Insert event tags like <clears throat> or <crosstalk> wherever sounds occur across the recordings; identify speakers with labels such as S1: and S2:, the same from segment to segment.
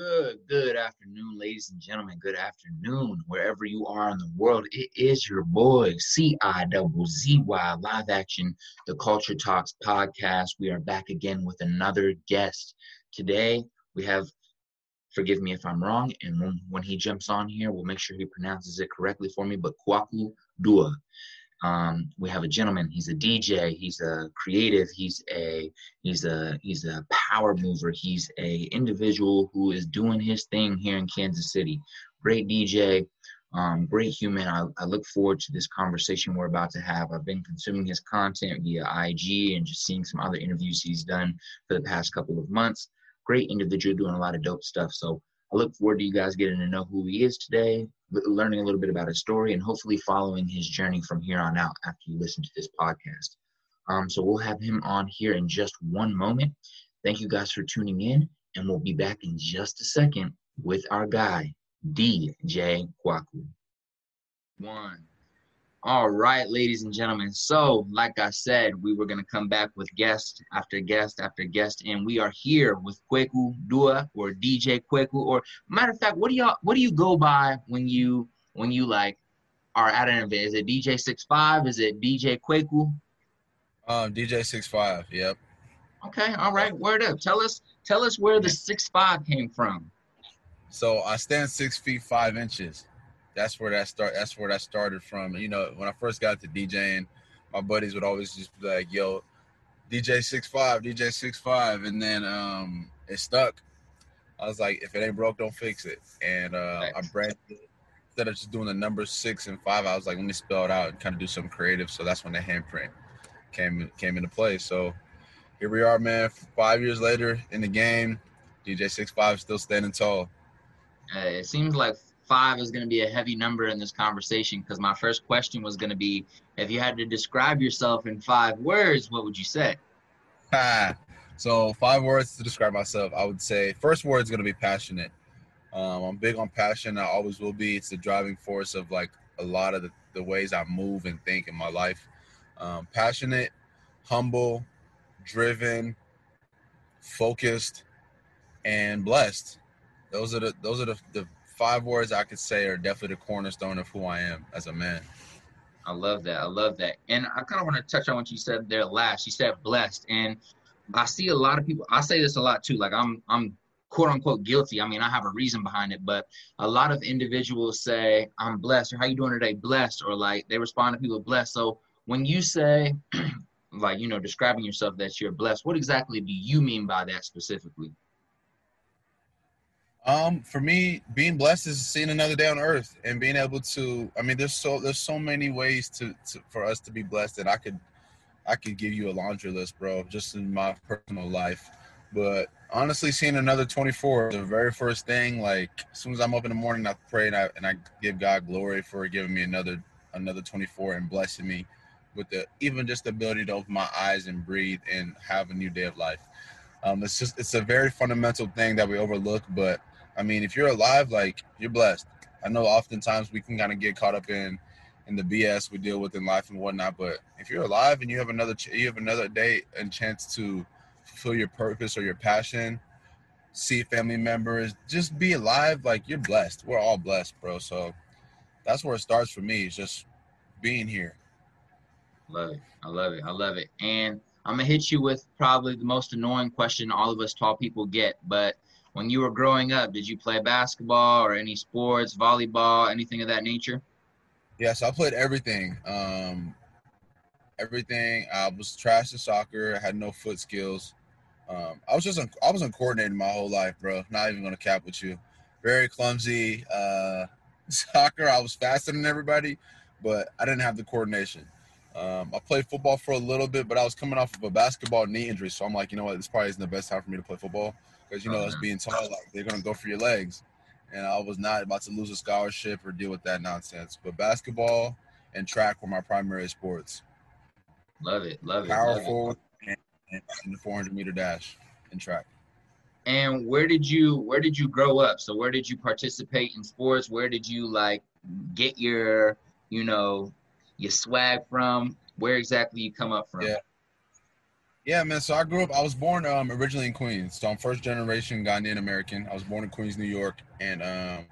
S1: Good, good afternoon, ladies and gentlemen. Good afternoon, wherever you are in the world. It is your boy, C I double Z Y Live Action, the Culture Talks podcast. We are back again with another guest. Today, we have, forgive me if I'm wrong, and when, when he jumps on here, we'll make sure he pronounces it correctly for me, but Kwaku Duah. Um, we have a gentleman. He's a DJ. He's a creative. He's a he's a he's a power mover. He's a individual who is doing his thing here in Kansas City. Great DJ, um, great human. I, I look forward to this conversation we're about to have. I've been consuming his content via IG and just seeing some other interviews he's done for the past couple of months. Great individual doing a lot of dope stuff. So I look forward to you guys getting to know who he is today, learning a little bit about his story, and hopefully following his journey from here on out after you listen to this podcast. Um, so we'll have him on here in just one moment. Thank you guys for tuning in, and we'll be back in just a second with our guy, DJ Kwaku. One. All right, ladies and gentlemen. So, like I said, we were going to come back with guest after guest after guest, and we are here with Kwaku Duah or DJ Kwaku. Or matter of fact, what do y'all what do you go by when you when you like are at an event? Is it DJ Six Five? Is it DJ Kwaku?
S2: Um, DJ Six Five. Yep.
S1: Okay. All right. Word up. Tell us tell us where the six five came from.
S2: So I stand six feet five inches that's where that start. That's where that started from. You know, when I first got to DJing, my buddies would always just be like, "Yo, DJ six five, DJ six five," and then um, it stuck. I was like, if it ain't broke, don't fix it. And uh, I branded it instead of just doing the number six and five. I was like, let me spell it out and kind of do something creative. So that's when the handprint came came into play. So here we are, man. Five years later in the game, DJ six five still standing tall.
S1: Uh, it seems like five is going to be a heavy number in this conversation because my first question was going to be if you had to describe yourself in five words, what would you say?
S2: so, five words to describe myself. I would say first word is going to be passionate. Um, I'm big on passion. I always will be. It's the driving force of like a lot of the, the ways I move and think in my life. Um, passionate, humble, driven, focused, and blessed. Those are the those are the, the five words I could say are definitely the cornerstone of who I am as a man.
S1: I love that. I love that. And I kind of want to touch on what you said there last. You said blessed, and I see a lot of people. I say this a lot too. Like I'm, I'm quote unquote guilty. I mean, I have a reason behind it, but a lot of individuals say I'm blessed, or how you doing today, blessed, or like they respond to people blessed. So when you say, <clears throat> like you know, describing yourself that you're blessed, what exactly do you mean by that specifically?
S2: Um, for me, being blessed is seeing another day on earth and being able to. I mean, there's so there's so many ways to, to for us to be blessed that I could I could give you a laundry list, bro, just in my personal life. But honestly, seeing another 24, the very first thing, like as soon as I'm up in the morning, I pray and I and I give God glory for giving me another another 24 and blessing me with the even just the ability to open my eyes and breathe and have a new day of life. Um, it's just it's a very fundamental thing that we overlook, but I mean, if you're alive, like you're blessed. I know oftentimes we can kind of get caught up in in the BS we deal with in life and whatnot, but if you're alive and you have another ch- you have another day and chance to fulfill your purpose or your passion, see family members, just be alive, like you're blessed. We're all blessed, bro. So that's where it starts for me. It's just being here.
S1: Love it. I love it. I love it. And I'm gonna hit you with probably the most annoying question all of us tall people get, but when you were growing up, did you play basketball or any sports, volleyball, anything of that nature?
S2: Yeah, so I played everything. Um, everything. I was trash at soccer. I had no foot skills. Um, I was just un- I was uncoordinated my whole life, bro. Not even gonna cap with you. Very clumsy. Uh, <laughs> soccer, I was faster than everybody, but I didn't have the coordination. Um, I played football for a little bit, but I was coming off of a basketball knee injury, so I'm like, you know what, this probably isn't the best time for me to play football because you know us being tall, like they're gonna go for your legs, and I was not about to lose a scholarship or deal with that nonsense. But basketball and track were my primary sports.
S1: Love it, love it.
S2: Powerful and, and the 400 meter dash and track.
S1: And where did you where did you grow up? So where did you participate in sports? Where did you like get your you know your swag from? Where exactly you come up from?
S2: Yeah. Yeah, man. So I grew up. I was born um, originally in Queens, so I'm first generation Ghanaian American. I was born in Queens, New York, and um,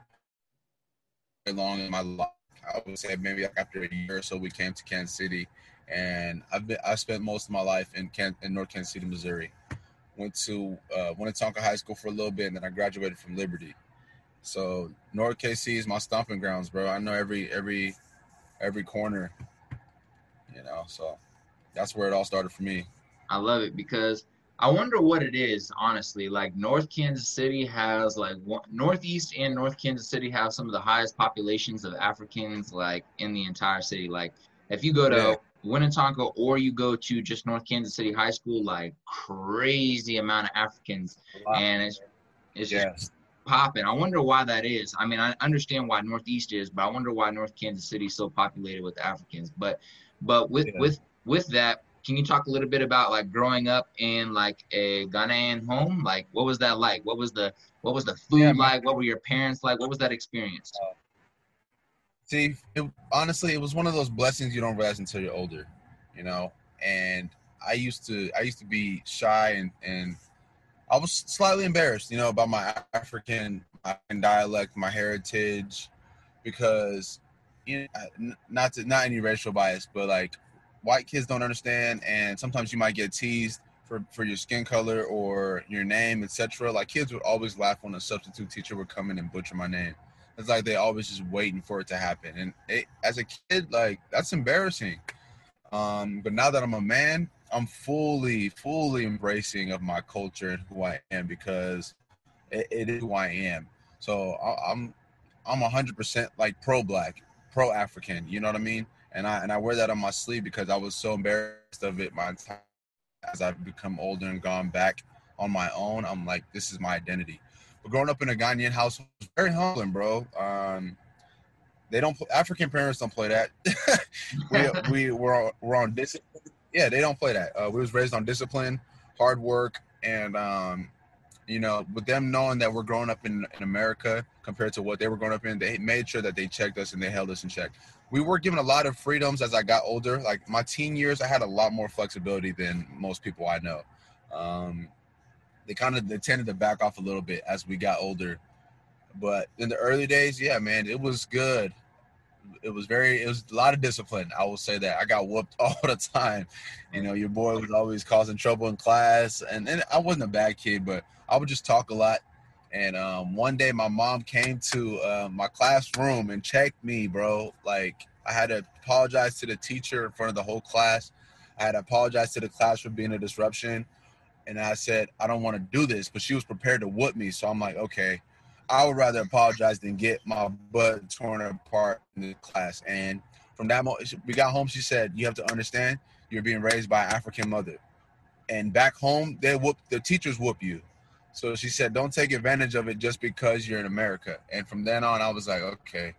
S2: long in my life, I would say maybe after a year or so, we came to Kansas City, and I've been I spent most of my life in Can- in North Kansas City, Missouri. Went to uh, High School for a little bit, and then I graduated from Liberty. So North KC is my stomping grounds, bro. I know every every every corner, you know. So that's where it all started for me.
S1: I love it because I wonder what it is, honestly. Like North Kansas City has like one, Northeast and North Kansas City have some of the highest populations of Africans like in the entire city. Like if you go to yeah. Winnetonka or you go to just North Kansas City High School, like crazy amount of Africans, wow. and it's it's yes. just popping. I wonder why that is. I mean, I understand why Northeast is, but I wonder why North Kansas City is so populated with Africans. But but with yeah. with with that, can you talk a little bit about like growing up in like a Ghanaian home? Like, what was that like? What was the what was the food yeah, like? What were your parents like? What was that experience?
S2: See, it, honestly, it was one of those blessings you don't realize until you're older, you know. And I used to I used to be shy and and I was slightly embarrassed, you know, about my African my dialect, my heritage, because you know, not to, not any racial bias, but like white kids don't understand, and sometimes you might get teased for, for your skin color or your name, etc. Like kids would always laugh when a substitute teacher would come in and butcher my name. It's like they always just waiting for it to happen. And it, as a kid, like that's embarrassing. Um, but now that I'm a man, I'm fully, fully embracing of my culture and who I am because it, it is who I am. So I, I'm, I'm 100% like pro black, pro African. You know what I mean? And I and I wear that on my sleeve because I was so embarrassed of it my entire as I've become older and gone back on my own. I'm like, this is my identity. But growing up in a Ghanaian house was very humbling, bro. Um, they don't African parents don't play that. <laughs> we <laughs> we we're, we're on discipline. Yeah, they don't play that. Uh, we was raised on discipline, hard work, and um, you know, with them knowing that we're growing up in, in America compared to what they were growing up in, they made sure that they checked us and they held us in check we were given a lot of freedoms as I got older. Like my teen years, I had a lot more flexibility than most people I know. Um, they kind of they tended to back off a little bit as we got older. But in the early days, yeah, man, it was good. It was very, it was a lot of discipline. I will say that I got whooped <laughs> all the time. You know, your boy was always causing trouble in class, and, and I wasn't a bad kid, but I would just talk a lot and um, one day my mom came to uh, my classroom and checked me, bro. Like I had to apologize to the teacher in front of the whole class. I had to apologize to the class for being a disruption. And I said, I don't want to do this, but she was prepared to whoop me. So I'm like, okay, I would rather apologize than get my butt torn apart in the class. And from that moment, we got home. She said, you have to understand, you're being raised by an African mother. And back home, they whoop the teachers whoop you. So she said, don't take advantage of it just because you're in America. And from then on, I was like, okay,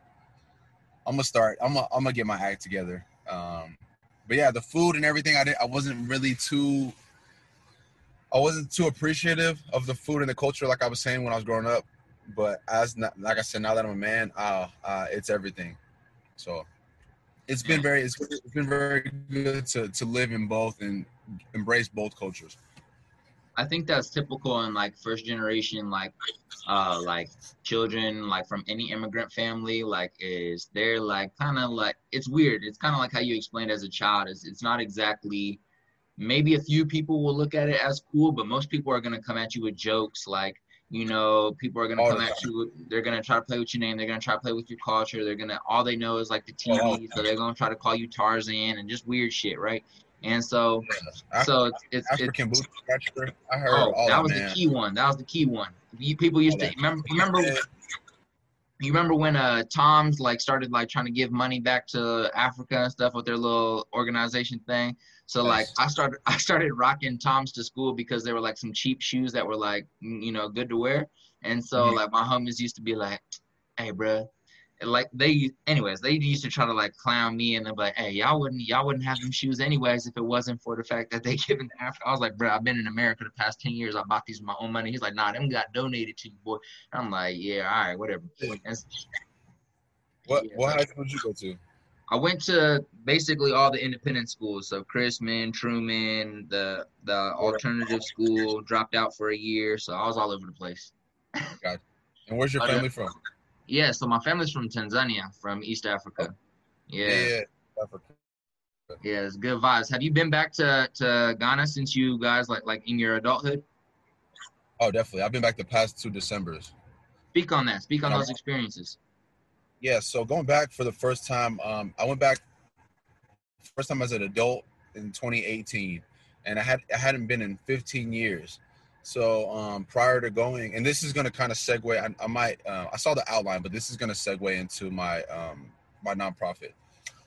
S2: I'm gonna start. I'm gonna, I'm gonna get my act together. Um, but yeah, the food and everything, I did. I wasn't really too. I wasn't too appreciative of the food and the culture, like I was saying when I was growing up. But as not, like I said, now that I'm a man, uh, uh, it's everything. So it's been very, it's, it's been very good to to live in both and embrace both cultures.
S1: I think that's typical in like first generation like uh like children like from any immigrant family like is they're like kind of like it's weird. It's kind of like how you explained as a child is it's not exactly maybe a few people will look at it as cool but most people are going to come at you with jokes like you know people are going to come at you they're going to try to play with your name they're going to try to play with your culture they're going to all they know is like the tv so they're going to try to call you tarzan and just weird shit right and so, yeah. so it's it's, African it's, boot I heard oh, that was man. the key one. That was the key one. You, people used to remember. Remember, you remember when uh Toms like started like trying to give money back to Africa and stuff with their little organization thing. So like I started <laughs> I started rocking Toms to school because they were like some cheap shoes that were like you know good to wear. And so mm-hmm. like my homies used to be like, "Hey, bro, like they anyways they used to try to like clown me and they're like hey y'all wouldn't y'all wouldn't have them shoes anyways if it wasn't for the fact that they <laughs> given after i was like bro i've been in america the past 10 years i bought these with my own money he's like nah them got donated to you boy and i'm like yeah all right whatever
S2: what yeah, what high school did you go to
S1: I went to basically all the independent schools. So Chrisman, Truman, the the alternative school. Dropped out for a year, so I was all over the place.
S2: Gotcha. And where's your oh, family from?
S1: Yeah, so my family's from Tanzania, from East Africa. Yeah. Yeah, Africa. Yeah, it's good vibes. Have you been back to, to Ghana since you guys like like in your adulthood?
S2: Oh, definitely. I've been back the past two Decembers.
S1: Speak on that. Speak on those experiences.
S2: Yeah, so going back for the first time, um, I went back first time as an adult in 2018, and I had I hadn't been in 15 years. So um, prior to going, and this is going to kind of segue. I, I might uh, I saw the outline, but this is going to segue into my um, my nonprofit.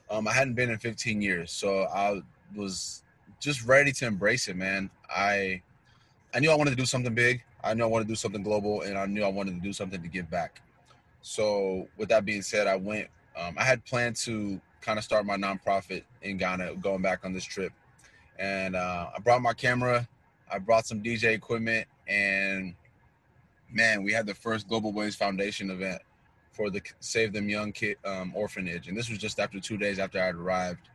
S2: Um, I hadn't been in 15 years, so I was just ready to embrace it, man. I I knew I wanted to do something big. I knew I wanted to do something global, and I knew I wanted to do something to give back. So with that being said, I went. Um, I had planned to kind of start my nonprofit in Ghana, going back on this trip, and uh, I brought my camera. I brought some DJ equipment, and man, we had the first Global Waves Foundation event for the Save Them Young Kid um, Orphanage, and this was just after two days after I had arrived,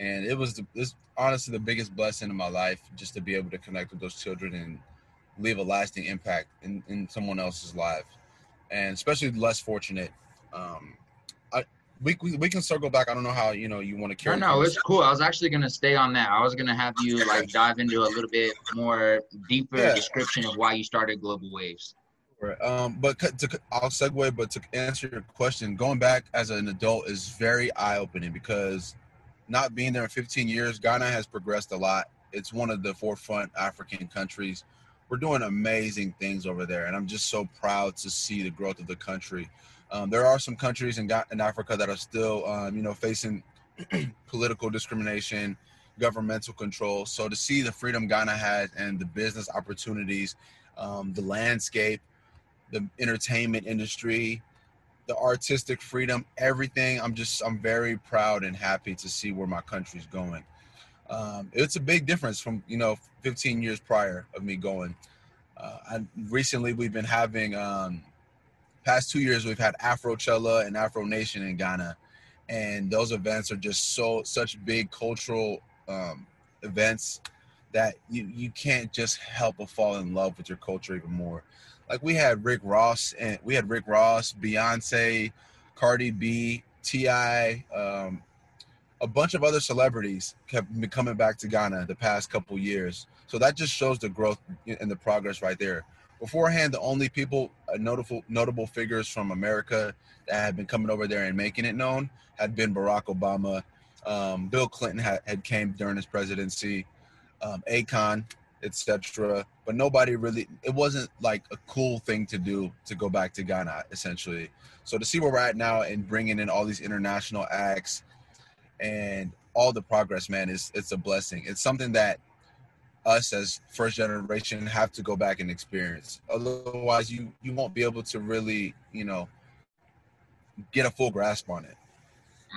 S2: and it was the, this honestly the biggest blessing in my life just to be able to connect with those children and leave a lasting impact in, in someone else's life, and especially less fortunate. Um, I we, we, we can circle back. I don't know how you know you want to carry.
S1: No, no, it's cool. I was actually gonna stay on that. I was gonna have you like dive into a little bit more deeper yeah. description of why you started Global Waves.
S2: Right. Um, but to, I'll segue. But to answer your question, going back as an adult is very eye opening because not being there in 15 years, Ghana has progressed a lot. It's one of the forefront African countries. We're doing amazing things over there, and I'm just so proud to see the growth of the country. Um, there are some countries in, in Africa that are still, um, you know, facing <clears throat> political discrimination, governmental control. So to see the freedom Ghana has and the business opportunities, um, the landscape, the entertainment industry, the artistic freedom, everything. I'm just I'm very proud and happy to see where my country's going. Um, it's a big difference from you know 15 years prior of me going. Uh, I, recently, we've been having um, past two years we've had Afrochella and Afro Nation in Ghana, and those events are just so such big cultural um, events that you you can't just help but fall in love with your culture even more like we had Rick Ross and we had Rick Ross, Beyonce, Cardi B, T.I., um, a bunch of other celebrities have been coming back to Ghana the past couple years. So that just shows the growth and the progress right there. Beforehand, the only people, uh, notable notable figures from America that had been coming over there and making it known had been Barack Obama. Um, Bill Clinton had, had came during his presidency. Um, Akon etc. But nobody really, it wasn't like a cool thing to do to go back to Ghana, essentially. So to see where we're at now and bringing in all these international acts and all the progress, man, is it's a blessing. It's something that us as first generation have to go back and experience. Otherwise, you you won't be able to really, you know, get a full grasp on it.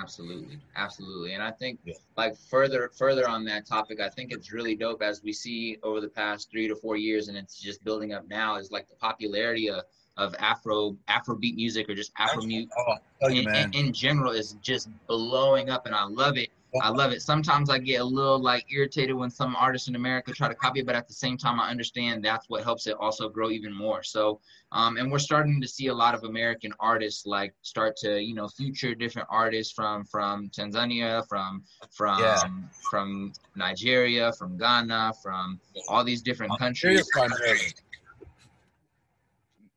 S1: Absolutely, absolutely, and I think yeah. like further further on that topic, I think it's really dope as we see over the past three to four years, and it's just building up now. Is like the popularity of of Afro Afrobeat music or just Afro music oh, in, in, in, general is just blowing up, and I love it. I love it. Sometimes I get a little like irritated when some artists in America try to copy it, but at the same time, I understand that's what helps it also grow even more. So, um, and we're starting to see a lot of American artists like start to, you know, feature different artists from from Tanzania, from from yeah. from Nigeria, from Ghana, from all these different countries.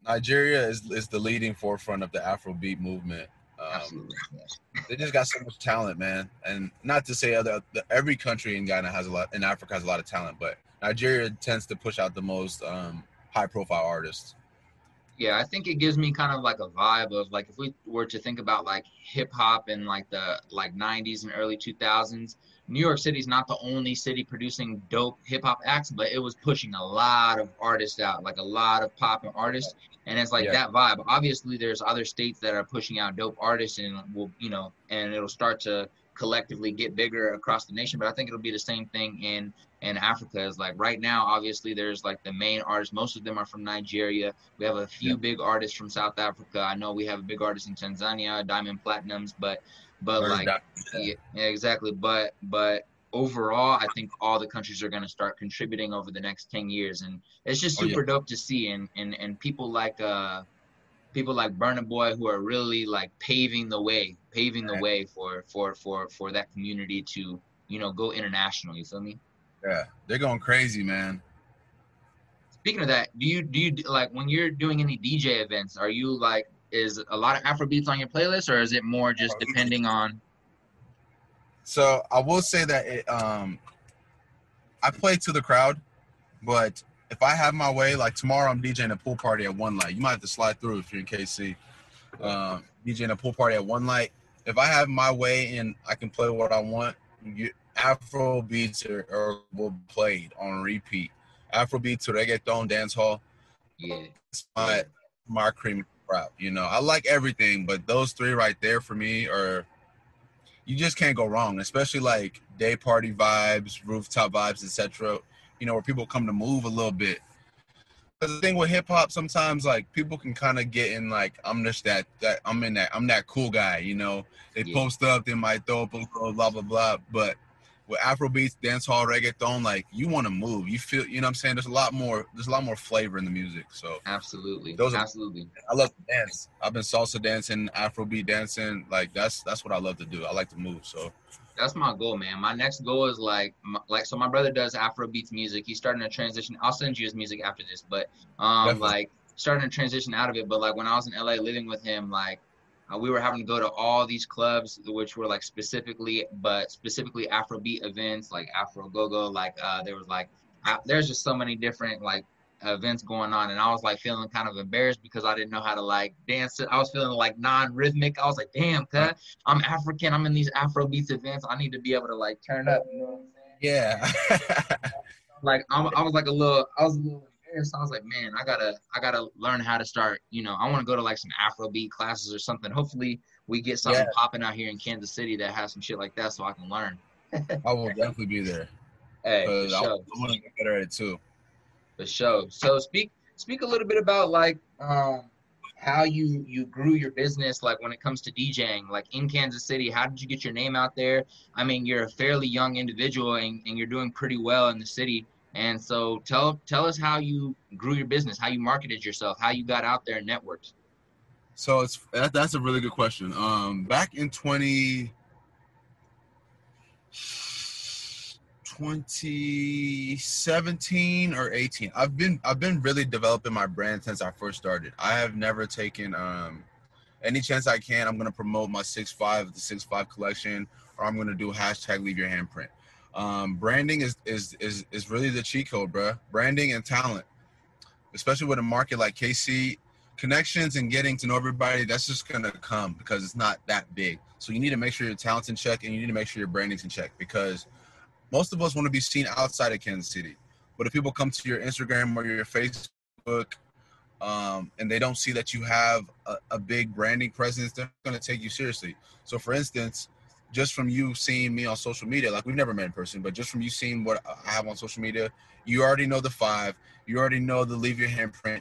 S2: Nigeria is is the leading forefront of the Afrobeat movement. Um, <laughs> they just got so much talent, man. And not to say other every country in Ghana has a lot, in Africa has a lot of talent, but Nigeria tends to push out the most um, high profile artists.
S1: Yeah, I think it gives me kind of like a vibe of like if we were to think about like hip hop in like the like 90s and early 2000s, New York City is not the only city producing dope hip hop acts, but it was pushing a lot of artists out, like a lot of pop and artists and it's like yeah. that vibe. Obviously, there's other states that are pushing out dope artists, and will you know, and it'll start to collectively get bigger across the nation. But I think it'll be the same thing in in Africa. Is like right now, obviously, there's like the main artists. Most of them are from Nigeria. We have a few yeah. big artists from South Africa. I know we have a big artist in Tanzania, Diamond Platnumz, but But like, yeah, yeah, exactly. But but overall, I think all the countries are going to start contributing over the next ten years, and it's just super oh, yeah. dope to see. And and and people like uh people like Burna Boy who are really like paving the way, paving the way for for for for that community to you know go international. You feel me?
S2: Yeah, they're going crazy, man.
S1: Speaking of that, do you do you like when you're doing any DJ events? Are you like is a lot of Afro beats on your playlist, or is it more just depending on?
S2: So I will say that it, um, I play to the crowd, but if I have my way, like tomorrow I'm DJing a pool party at One Light. You might have to slide through if you're in KC. Um, DJing a pool party at One Light. If I have my way and I can play what I want, you, Afro beats are, are will played on repeat. Afro beats to reggaeton, dance hall.
S1: Yeah,
S2: it's my my cream crowd. You know, I like everything, but those three right there for me are you just can't go wrong. Especially like day party vibes, rooftop vibes, etc you know, where people come to move a little bit. Because the thing with hip hop, sometimes like people can kind of get in like I'm just that that I'm in that I'm that cool guy, you know. They yeah. post up, they might throw up a little blah blah blah. But with Afro beats, dancehall, reggaeton, like you want to move. You feel, you know, what I'm saying. There's a lot more. There's a lot more flavor in the music. So
S1: absolutely, those are, absolutely.
S2: I love to dance. I've been salsa dancing, Afro beat dancing. Like that's that's what I love to do. I like to move. So
S1: that's my goal, man. My next goal is like, like, so my brother does Afro beats music. He's starting to transition. I'll send you his music after this, but um, Definitely. like starting to transition out of it. But like when I was in LA living with him, like uh, we were having to go to all these clubs, which were like specifically, but specifically Afrobeat events, like Afro Go Go. Like uh, there was like, there's just so many different like events going on and I was like feeling kind of embarrassed because I didn't know how to like dance it. I was feeling like non-rhythmic. I was like, damn, cut. I'm African. I'm in these Afro beats events. I need to be able to like turn up. You know what I'm
S2: saying?
S1: Yeah. <laughs> like I'm, I was like a little. I was a little embarrassed. I was like, man, I gotta, I gotta learn how to start. You know, I want to go to like some Afrobeat classes or something. Hopefully, we get something yeah. popping out here in Kansas City that has some shit like that, so I can learn.
S2: I will definitely be there. <laughs>
S1: Hey, sure.
S2: I want to get better at it too.
S1: For sure. So speak speak a little bit about like um, how you you grew your business like when it comes to DJing like in Kansas City how did you get your name out there I mean you're a fairly young individual and, and you're doing pretty well in the city and so tell tell us how you grew your business how you marketed yourself how you got out there and networked
S2: so it's that, that's a really good question. Um back in 20 2017 or 18 i've been i've been really developing my brand since i first started. I have never taken um any chance i can. I'm going to promote my six five the six five collection or i'm going to do hashtag leave your handprint um branding is is is, is really the cheat code bro branding and talent especially with a market like kc connections and getting to know everybody that's just to come because it's not that big so you need to make sure your talent's in check and you need to make sure your branding's in check because most of us want to be seen outside of Kansas City. But if people come to your Instagram or your Facebook um, and they don't see that you have a, a big branding presence, they're going to take you seriously. So, for instance, just from you seeing me on social media, like we've never met in person, but just from you seeing what I have on social media, you already know the five, you already know the leave your handprint,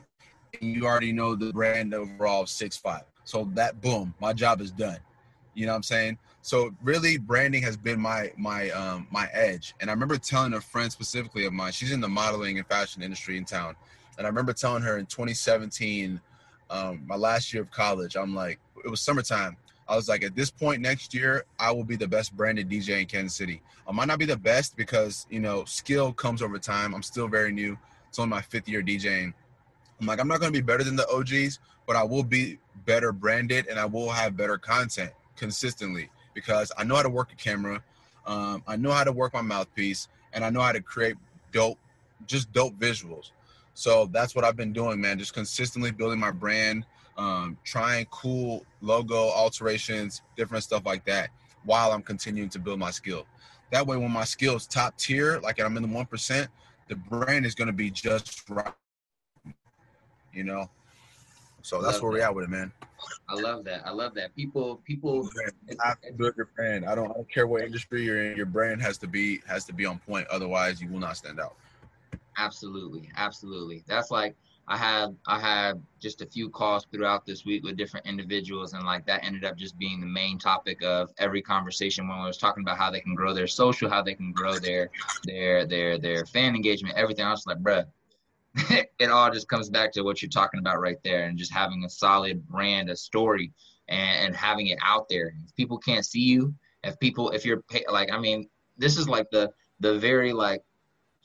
S2: and you already know the brand overall six five. So that boom, my job is done. You know what I'm saying? So really, branding has been my my um, my edge. And I remember telling a friend specifically of mine, she's in the modeling and fashion industry in town, and I remember telling her in 2017, um, my last year of college, I'm like, it was summertime. I was like, at this point next year, I will be the best branded DJ in Kansas City. I might not be the best because you know skill comes over time. I'm still very new. It's only my fifth year DJing. I'm like, I'm not going to be better than the OGs, but I will be better branded and I will have better content consistently because I know how to work a camera, um, I know how to work my mouthpiece, and I know how to create dope, just dope visuals. So that's what I've been doing, man. Just consistently building my brand, um, trying cool logo alterations, different stuff like that, while I'm continuing to build my skill. That way, when my skill is top tier, like I'm in the one percent, the brand is going to be just right. You know, so that's where that. we're at with it, man.
S1: I love that. I love that. People, people.
S2: I build your brand. I don't. I don't care what industry you're in. Your brand has to be has to be on point. Otherwise, you will not stand out.
S1: Absolutely, absolutely. That's like I had I had just a few calls throughout this week with different individuals, and like that ended up just being the main topic of every conversation when I was talking about how they can grow their social, how they can grow their their their their fan engagement, everything. I was like, bruh, <laughs> it all just comes back to what you're talking about right there, and just having a solid brand, a story, and, and having it out there. If people can't see you, if people, if you're like, I mean, this is like the the very like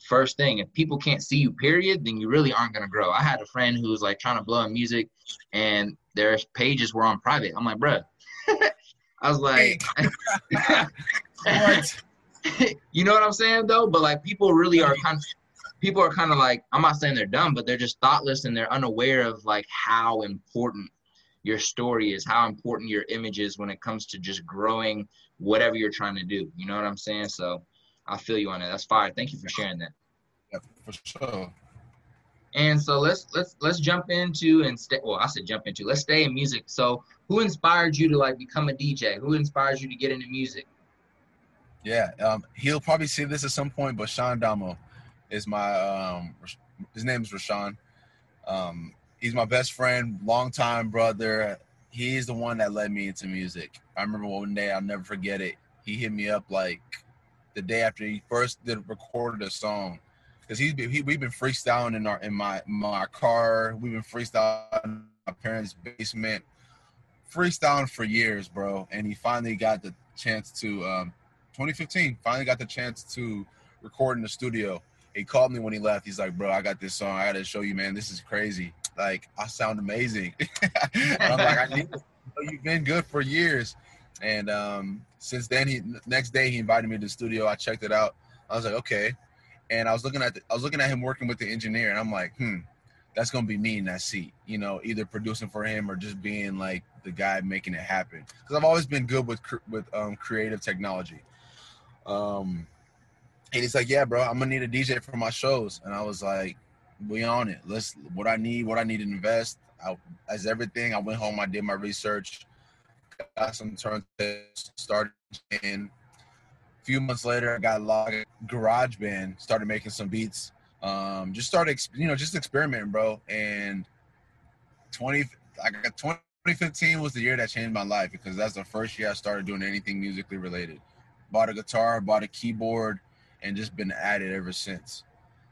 S1: first thing. If people can't see you, period, then you really aren't gonna grow. I had a friend who was like trying to blow in music, and their pages were on private. I'm like, bruh. <laughs> I was like, <laughs> <laughs> you know what I'm saying though? But like, people really are kind of. People are kind of like I'm not saying they're dumb, but they're just thoughtless and they're unaware of like how important your story is, how important your image is when it comes to just growing whatever you're trying to do. You know what I'm saying? So I feel you on that. That's fire. Thank you for sharing that.
S2: Yeah, for sure.
S1: And so let's let's let's jump into and stay. Well, I said jump into. Let's stay in music. So, who inspired you to like become a DJ? Who inspires you to get into music?
S2: Yeah, um, he'll probably see this at some point. But Sean Damo is my um, his name is Rashawn. Um, he's my best friend, longtime brother. He's the one that led me into music. I remember one day I'll never forget it. He hit me up like the day after he first did recorded a song because he's been, he, we've been freestyling in our in my my car. We've been freestyling in my parents' basement, freestyling for years, bro. And he finally got the chance to um, 2015. Finally got the chance to record in the studio. He called me when he left. He's like, "Bro, I got this song. I got to show you, man. This is crazy. Like, I sound amazing." <laughs> I'm like, "I need. You've been good for years." And um, since then, he next day he invited me to the studio. I checked it out. I was like, okay. And I was looking at the, I was looking at him working with the engineer, and I'm like, hmm, that's gonna be me in that seat. You know, either producing for him or just being like the guy making it happen. Because I've always been good with with um, creative technology. Um, and he's like, yeah, bro, I'm gonna need a DJ for my shows. And I was like, we on it. Let's what I need, what I need to invest. I, as everything, I went home, I did my research got some turntables, started in. A few months later, I got logged GarageBand, started making some beats. Um, just started, you know, just experimenting, bro. And 20, I got 2015 was the year that changed my life because that's the first year I started doing anything musically related. Bought a guitar, bought a keyboard, and just been at it ever since.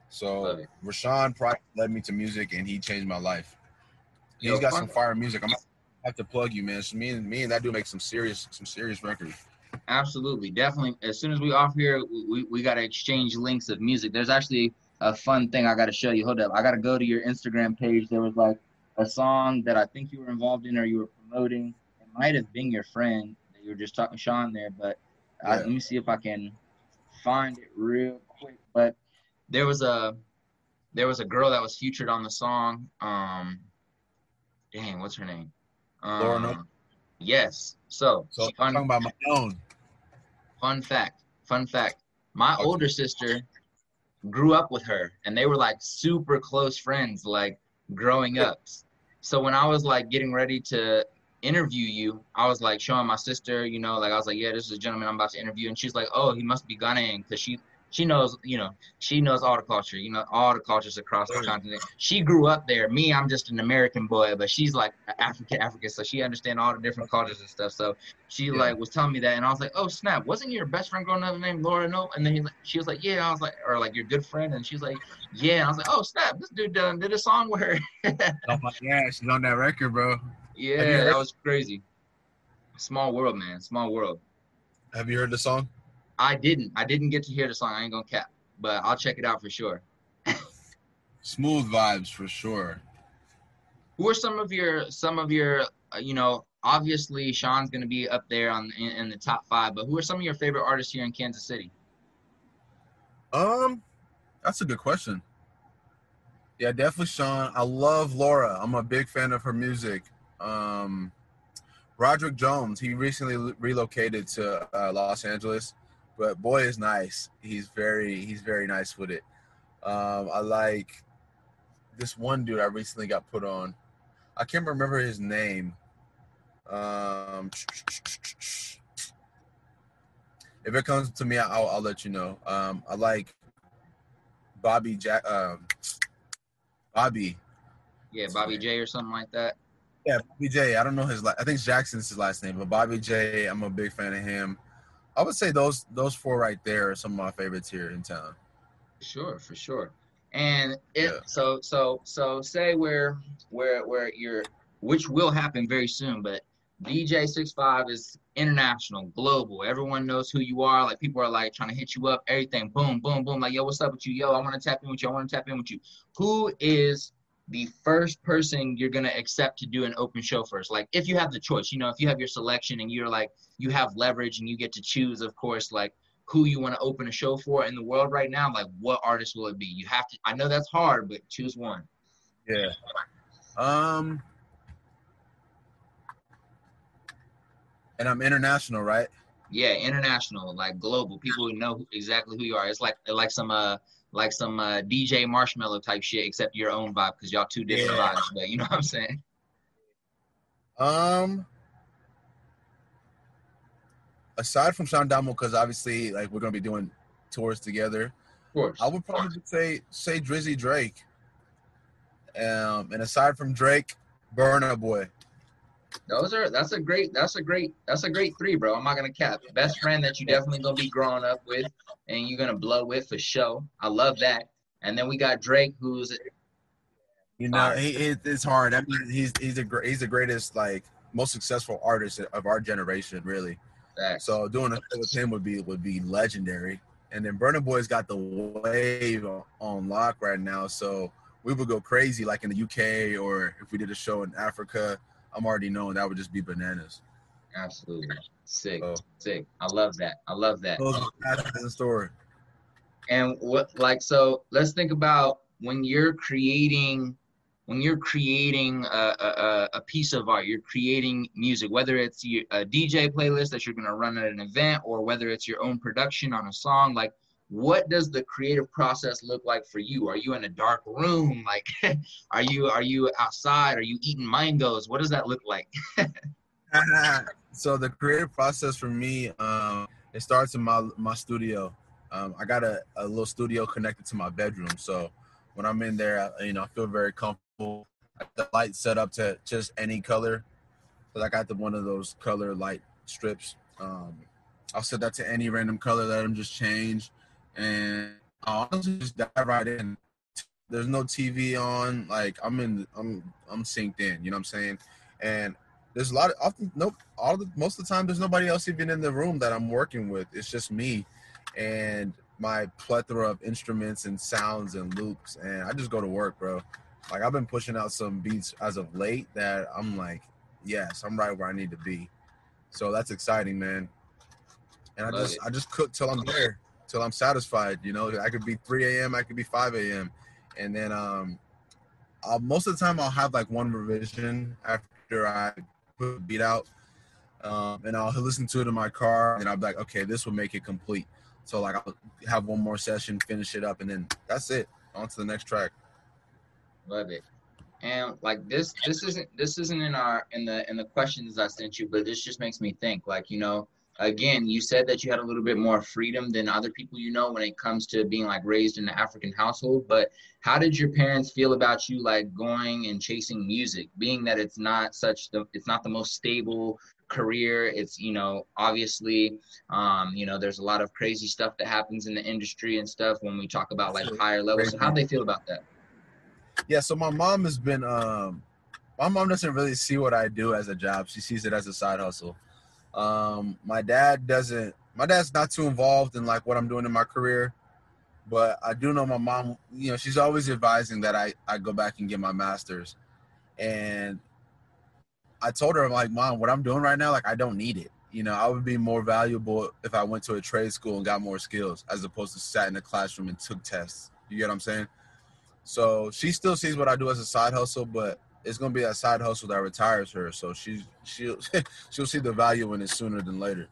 S2: So Rashawn probably led me to music, and he changed my life. He's got some fire music. I'm have to plug you, man. So me and me and that dude make some serious some serious records.
S1: Absolutely, definitely. As soon as we off here, we, we got to exchange links of music. There's actually a fun thing I got to show you. Hold up, I got to go to your Instagram page. There was like a song that I think you were involved in or you were promoting. It might have been your friend that you were just talking Sean there, but yeah. I, let me see if I can find it real quick. But there was a there was a girl that was featured on the song. Um, dang, what's her name? Um, yes. So,
S2: so fun, talking about my own.
S1: Fun fact. Fun fact. My okay. older sister grew up with her, and they were like super close friends, like growing up. So when I was like getting ready to interview you, I was like showing my sister, you know, like I was like, yeah, this is a gentleman I'm about to interview, and she's like, oh, he must be Ghanaian because she she knows, you know, she knows all the culture, you know, all the cultures across the continent. She grew up there. Me, I'm just an American boy, but she's like African African, so she understands all the different cultures and stuff. So she yeah. like was telling me that, and I was like, oh snap, wasn't your best friend growing up named Laura No? And then he, she was like, yeah. I was like, or like your good friend, and she's like, yeah. And I was like, oh snap, this dude done did a song with her.
S2: oh my, <laughs> yeah, she's on that record, bro.
S1: Yeah, that was crazy. Small world, man. Small world.
S2: Have you heard the song?
S1: I didn't. I didn't get to hear the song. I ain't gonna cap, but I'll check it out for sure.
S2: Smooth vibes for sure.
S1: Who are some of your some of your uh, you know obviously Sean's gonna be up there on in, in, the top five, but who are some of your favorite artists here in Kansas City?
S2: Um, that's a good question. Yeah, definitely Sean. I love Laura. I'm a big fan of her music. Um, Roderick Jones. He recently relocated to uh, Los Angeles but boy is nice. He's very he's very nice with it. Um, I like this one dude I recently got put on. I can't remember his name. Um, if it comes to me, I'll, I'll let you know. Um, I like Bobby Jack. Um, Bobby.
S1: Yeah, Bobby J or something like that.
S2: Yeah, Bobby J. I don't know his. La- I think Jackson's his last name, but Bobby J. I'm a big fan of him. I would say those those four right there are some of my favorites here in town.
S1: Sure, for sure. And if
S2: Yeah.
S1: so, so, so say where, where, where you're, which will happen very soon, but DJ Six Five is international, global. Everyone knows who you are. Like people are like trying to hit you up. Everything, boom, boom, boom. Like yo, what's up with you? Yo, I want to tap in with you. I want to tap in with you. Who is the first person you're gonna accept to do an open show first? Like if you have the choice, you know, if you have your selection and you're like you have leverage and you get to choose, of course, like who you want to open a show for in the world right now, like what artist will it be? You have to. I know that's hard, but choose one.
S2: Yeah. Um. And I'm international, right?
S1: Yeah, international, like global. People who know exactly who you are. It's like like some uh like some uh, DJ Marshmello type shit, except your own vibe because y'all two different
S2: Yeah.
S1: vibes. But you know what I'm saying?
S2: Um. Aside from Sean Damo, because obviously, like we're gonna be doing tours together,
S1: Of course.
S2: I would probably say say Drizzy Drake. Um, and aside from Drake, Burna Boy.
S1: Those are that's a great that's a great that's a great three, bro. I'm not gonna cap. Best friend that you definitely gonna be growing up with and you're gonna blow with for sure. I love that. And then we got Drake, who's
S2: You know, he it, it's hard. I mean, he's he's a he's the greatest like most successful artist of our generation, really. So doing a show with him would be would be legendary. And then Burna Boy's got the wave on, on lock right now, so we would go crazy like in the UK or if we did a show in Africa. I'm already knowing that would just be bananas.
S1: Absolutely. Sick.
S2: Oh.
S1: Sick. I love that. I love that.
S2: That's the story.
S1: And what like so let's think about when you're creating when you're creating a, a, a- a piece of art, you're creating music, whether it's a DJ playlist that you're gonna run at an event or whether it's your own production on a song, like what does the creative process look like for you? Are you in a dark room? <laughs> Like are you are you outside? Are you eating mangoes? What does that look like? <laughs> <laughs>
S2: so the creative process for me, um, it starts in my my studio. Um, I got a, a little studio connected to my bedroom, so when I'm in there, I- you know, I feel very comfortable. The light set up to just any color, because I got the one of those color light strips. Um, I'll set that to any random color, let them just change, and I'll honestly just dive right in. There's no TV on, like I'm in, I'm I'm synced in. You know what I'm saying? And there's a lot of often nope all the most of the time there's nobody else even in the room that i'm working with. It's just me and my plethora of instruments and sounds and loops. And i just go to work bro. Like i've been pushing out some beats as of late that i'm like yes i'm right where i need to be. So that's exciting man. And i just i just cook till i'm there till i'm satisfied you know i could be 3 a.m i could be 5 a.m and then um I'll, most of the time i'll have like one revision after i put beat out, um, and I'll listen to it in my car, and I'll be like, okay, this will make it complete. So like I'll have one more session, finish it up, and then that's it. On to the next track.
S1: Love it. And like this, this isn't this isn't in our in the in the questions I sent you, but this just makes me think. Like you know, again, you said that you had a little bit more freedom than other people you know when it comes to being like raised in an African household. But how did your parents feel about you like going and chasing music, being that it's not such the it's not the most stable career it's you know obviously um you know there's a lot of crazy stuff that happens in the industry and stuff when we talk about like higher levels so how they feel about that
S2: Yeah. So my mom has been. Um, my mom doesn't really see what I do as a job. She sees it as a side hustle. Um, my dad doesn't. My dad's not too involved in like what I'm doing in my career, but I do know my mom. You know, she's always advising that I I go back and get my master's, and I told her I'm like, mom, what I'm doing right now, like I don't need it. You know, I would be more valuable if I went to a trade school and got more skills as opposed to sat in a classroom and took tests. You get what I'm saying? So she still sees what I do as a side hustle, but it's gonna be that side hustle that retires her. So she's she'll <laughs> she'll see the value in it sooner than later.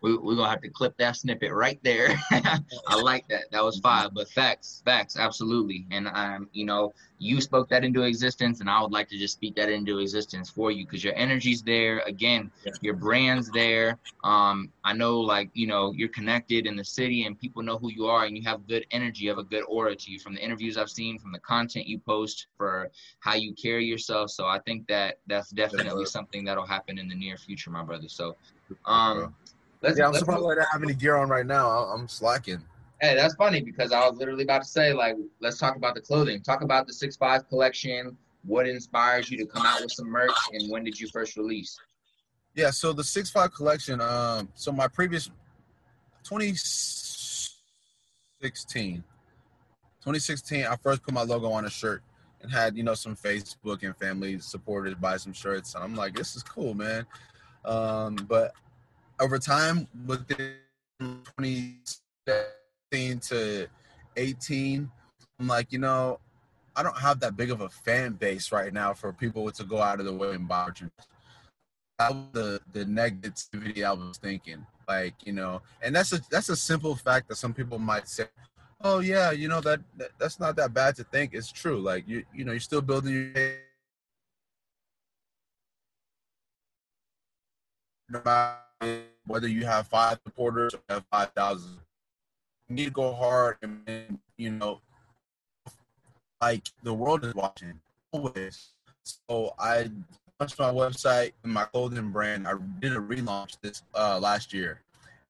S1: We, we're gonna have to clip that snippet right there. <laughs> I like that. That was fire. But facts, facts, absolutely. And um, you know, you spoke that into existence, and I would like to just speak that into existence for you because your energy's there. Again, yeah. your brand's there. Um, I know, like you know, you're connected in the city, and people know who you are, and you have good energy. You have a good aura to you from the interviews I've seen, from the content you post, for how you carry yourself. So I think that that's definitely something that'll happen in the near future, my brother. So, um.
S2: Let's, yeah, I'm surprised I don't have any gear on right now. I'm slacking.
S1: Hey, that's funny because I was literally about to say, like, let's talk about the clothing. Talk about the six five collection. What inspires you to come out with some merch, and when did you first release?
S2: Yeah, so the six five collection. Um, so my previous 2016, 2016, I first put my logo on a shirt and had you know some Facebook and family supporters buy some shirts, and I'm like, this is cool, man. Um, but over time within 2017 to 18 i'm like you know i don't have that big of a fan base right now for people to go out of the way and buy that was the the negativity i was thinking like you know and that's a that's a simple fact that some people might say oh yeah you know that, that that's not that bad to think. It's true like you you know you're still building your whether you have five supporters or have five thousand. You need to go hard and you know, like the world is watching always. So I launched my website and my clothing brand. I did a relaunch this uh, last year,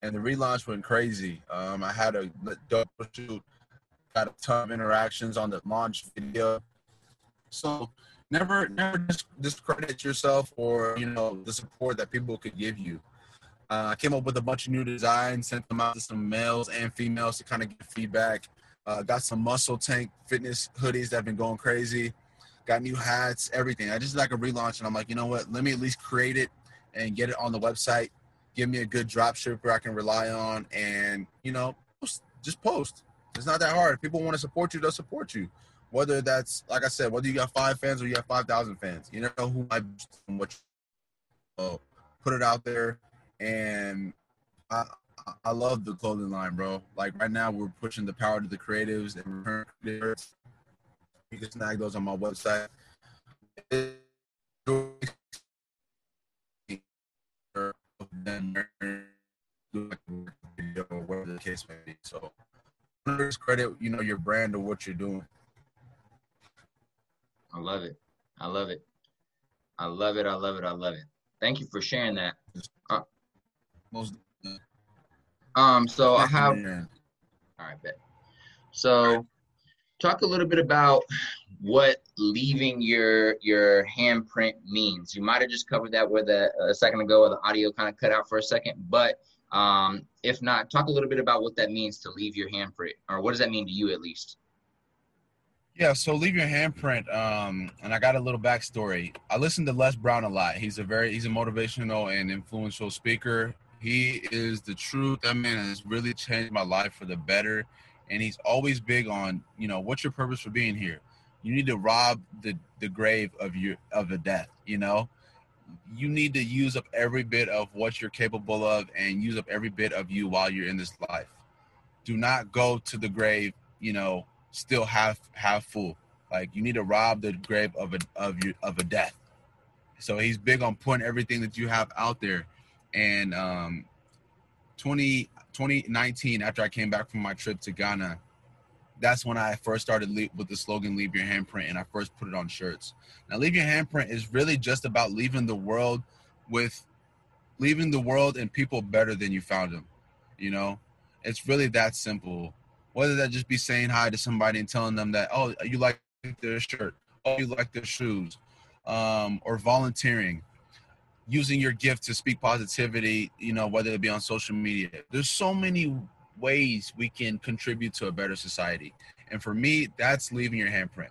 S2: and the relaunch went crazy. Um, I had a dope shoot, got a ton of interactions on the launch video. So never, never discredit yourself or you know the support that people could give you. Uh, I came up with a bunch of new designs, sent them out to some males and females to kind of get feedback. Uh, got some muscle tank fitness hoodies that have been going crazy. Got new hats, everything. I just like a relaunch, and I'm like, you know what? Let me at least create it and get it on the website. Give me a good drop shipper I can rely on, and you know, just post. It's not that hard. If people want to support you, they'll support you. Whether that's like I said, whether you got five fans or you have five thousand fans, you never know who might what. So put it out there and I I love the clothing line, bro. Like right now, we're pushing the power to the creatives and return creators. You can snag those on my website. whatever the case may be. So, credit, you know, your brand or what you're doing.
S1: I love it. I love it. I love it. I love it. I love it. Thank you for sharing that. Uh, most. Um. So I have. All right, bet. So, talk a little bit about what leaving your your handprint means. You might have just covered that with a, a second ago, or the audio kind of cut out for a second. But um, if not, talk a little bit about what that means to leave your handprint, or what does that mean to you at least?
S2: Yeah, so leave your handprint. Um, and I got a little backstory. I listen to Les Brown a lot. He's a very he's a motivational and influential speaker. He is the truth. That man has really changed my life for the better. And he's always big on, you know, what's your purpose for being here? You need to rob the, the grave of your of a death, you know? You need to use up every bit of what you're capable of and use up every bit of you while you're in this life. Do not go to the grave, you know, still half half full. Like you need to rob the grave of a of you of a death. So he's big on putting everything that you have out there and um, 20, 2019, after I came back from my trip to Ghana, that's when I first started with the slogan "Leave your handprint," and I first put it on shirts. Now, "Leave your handprint" is really just about leaving the world with, leaving the world and people better than you found them. You know, it's really that simple. Whether that just be saying hi to somebody and telling them that, oh, you like their shirt, oh, you like their shoes, um, or volunteering using your gift to speak positivity, you know, whether it be on social media. There's so many ways we can contribute to a better society. And for me, that's leaving your handprint.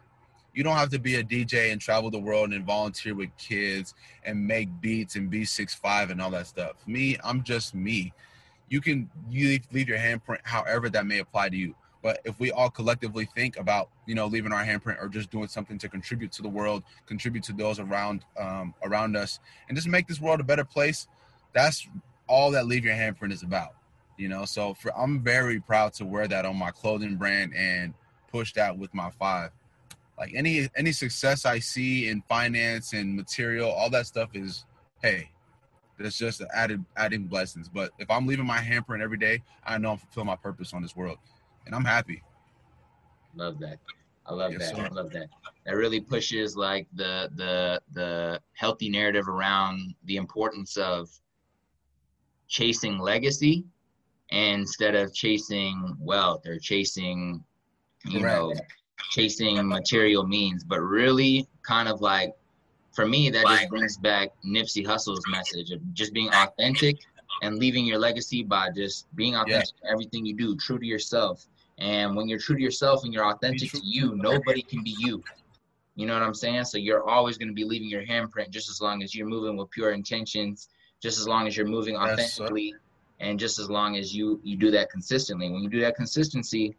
S2: You don't have to be a DJ and travel the world and volunteer with kids and make beats and be six five and all that stuff. Me, I'm just me. You can you leave your handprint however that may apply to you. But if we all collectively think about, you know, leaving our handprint or just doing something to contribute to the world, contribute to those around um, around us, and just make this world a better place, that's all that leave your handprint is about. You know, so for I'm very proud to wear that on my clothing brand and push that with my five. Like any any success I see in finance and material, all that stuff is hey, that's just added adding blessings. But if I'm leaving my handprint every day, I know I'm fulfilling my purpose on this world, and I'm happy.
S1: Love that. I love yes, that. Sir. I love that. That really pushes like the the the healthy narrative around the importance of chasing legacy instead of chasing wealth or chasing you Correct. know chasing material means but really kind of like for me that just brings back Nipsey Hussle's message of just being authentic and leaving your legacy by just being authentic yeah. everything you do true to yourself and when you're true to yourself and you're authentic to you nobody can be you. You know what i'm saying? So you're always going to be leaving your handprint just as long as you're moving with pure intentions just as long as you're moving authentically yes, and just as long as you you do that consistently. When you do that consistency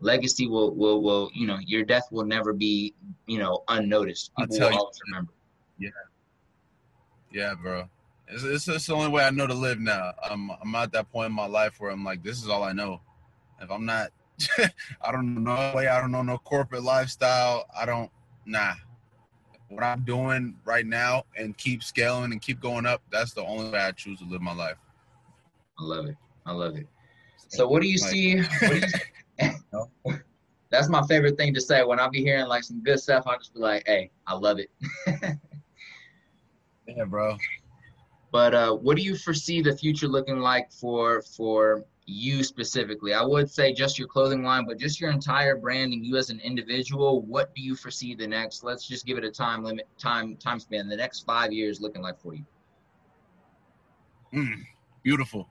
S1: legacy will will will you know your death will never be you know unnoticed. People will always remember.
S2: Yeah. Yeah bro. It's, it's, it's the only way i know to live now. I'm i'm at that point in my life where i'm like this is all i know. If i'm not <laughs> i don't know way i don't know no corporate lifestyle i don't nah what i'm doing right now and keep scaling and keep going up that's the only way i choose to live my life
S1: I love it. I love it. So what do you see? Do you, <laughs> that's my favorite thing to say. When I be hearing like some good stuff, I'll just be like, hey, I love it. <laughs>
S2: yeah, bro.
S1: But uh, what do you foresee the future looking like for for you specifically? I would say just your clothing line, but just your entire branding, you as an individual. What do you foresee the next? Let's just give it a time limit, time time span. The next five years looking like for you.
S2: Mm, beautiful.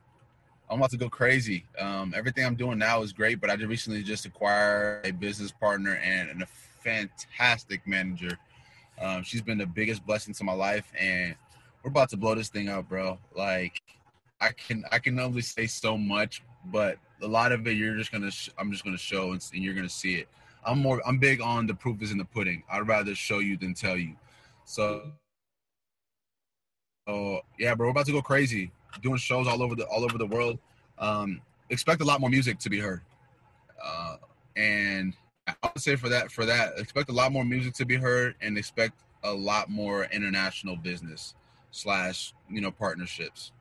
S2: I'm about to go crazy. Um, everything I'm doing now is great, but I just recently just acquired a business partner and, and a fantastic manager. Um, she's been the biggest blessing to my life, and we're about to blow this thing up, bro. Like, I can I can only say so much, but a lot of it you're just gonna sh- I'm just gonna show and, and you're gonna see it. I'm more I'm big on the proof is in the pudding. I'd rather show you than tell you. So, oh yeah, bro, we're about to go crazy doing shows all over the all over the world. Um, expect a lot more music to be heard, uh, and I would say for that for that expect a lot more music to be heard, and expect a lot more international business slash you know partnerships,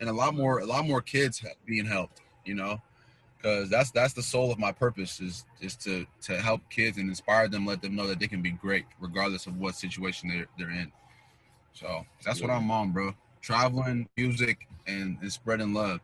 S2: and a lot more a lot more kids being helped. You know, because that's that's the soul of my purpose is is to to help kids and inspire them, let them know that they can be great regardless of what situation they're they're in. So that's yeah. what I'm on, bro traveling, music, and, and spreading love.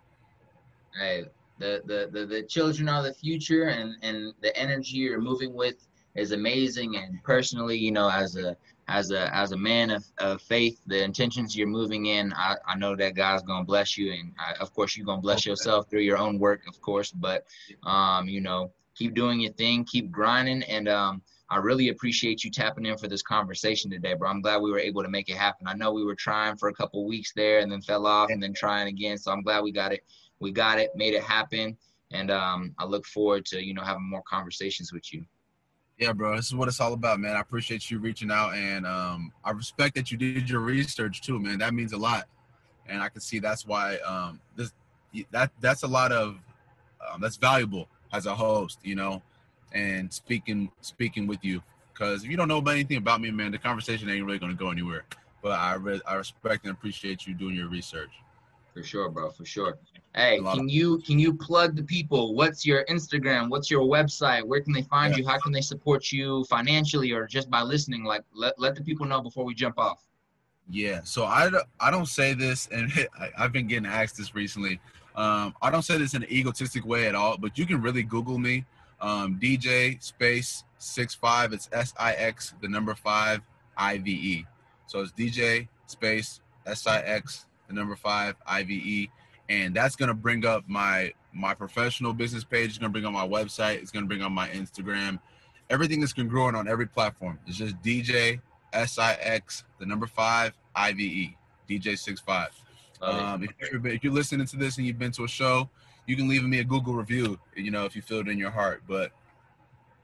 S1: Hey, the, the, the, the children are the future, and, and the energy you're moving with is amazing. And personally, you know, as a as a as a man of, of faith, the intentions you're moving in, I, I know that God's gonna bless you, and I, of course you're gonna bless yourself through your own work, of course. But um, you know, keep doing your thing, keep grinding, and um, I really appreciate you tapping in for this conversation today, bro. I'm glad we were able to make it happen. I know we were trying for a couple weeks there and then fell off and then trying again. So I'm glad we got it. We got it, made it happen. And um, I look forward to, you know, having more conversations with you.
S2: Yeah, bro. This is what it's all about, man. I appreciate you reaching out and um, I respect that you did your research too, man. That means a lot. And I can see that's why um, this that that's a lot of um, that's valuable as a host, you know and speaking speaking with you. Because if you don't know anything about me, man, the conversation ain't really gonna go anywhere. But I re- I respect and appreciate you doing your research.
S1: For sure, bro. For sure. Hey, can you can you plug the people? What's your Instagram? What's your website? Where can they find yeah. you? How can they support you financially or just by listening? Like, let, let the people know before we jump off.
S2: Yeah. So I, I don't say this, and <laughs> I, I've been getting asked this recently. Um, I don't say this in an egotistic way at all, but you can really Google me um, DJ space six five. It's S I X the number five I V E. So it's DJ space S I X the number five I V E, and that's gonna bring up my my professional business page. It's gonna bring up my website. It's gonna bring up my Instagram. Everything is congruent on every platform. It's just DJ S I X the number five I V E. DJ six five. Um, if, you're, if you're listening to this and you've been to a show, you can leave me a Google review, you know, if you feel it in your heart. But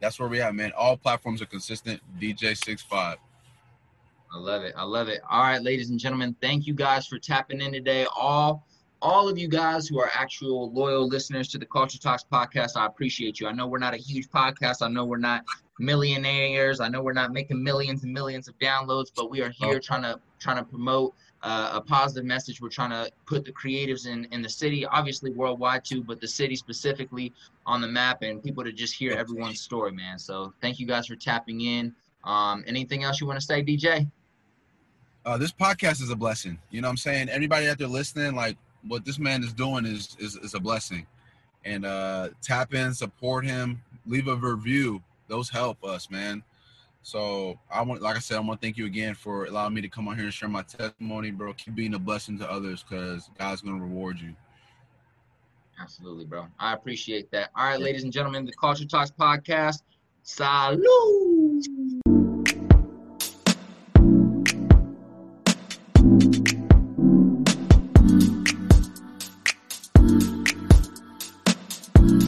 S2: that's where we at, man. All platforms are consistent. DJ six five.
S1: I love it. I love it. All right, ladies and gentlemen, thank you guys for tapping in today. All all of you guys who are actual loyal listeners to the Culture Talks podcast, I appreciate you. I know we're not a huge podcast. I know we're not millionaires. I know we're not making millions and millions of downloads, but we are here trying to trying to promote uh, a positive message. We're trying to put the creatives in in the city, obviously worldwide too, but the city specifically on the map, and people to just hear everyone's story, man. So thank you guys for tapping in. Um, anything else you want to say, DJ?
S2: Uh, this podcast is a blessing. You know what I'm saying? Everybody out there listening, like what this man is doing is is, is a blessing. And uh, tap in, support him, leave a review. Those help us, man. So I want, like I said, I want to thank you again for allowing me to come on here and share my testimony, bro. Keep being a blessing to others, because God's gonna reward you.
S1: Absolutely, bro. I appreciate that. All right, ladies and gentlemen, the Culture Talks podcast. Salute.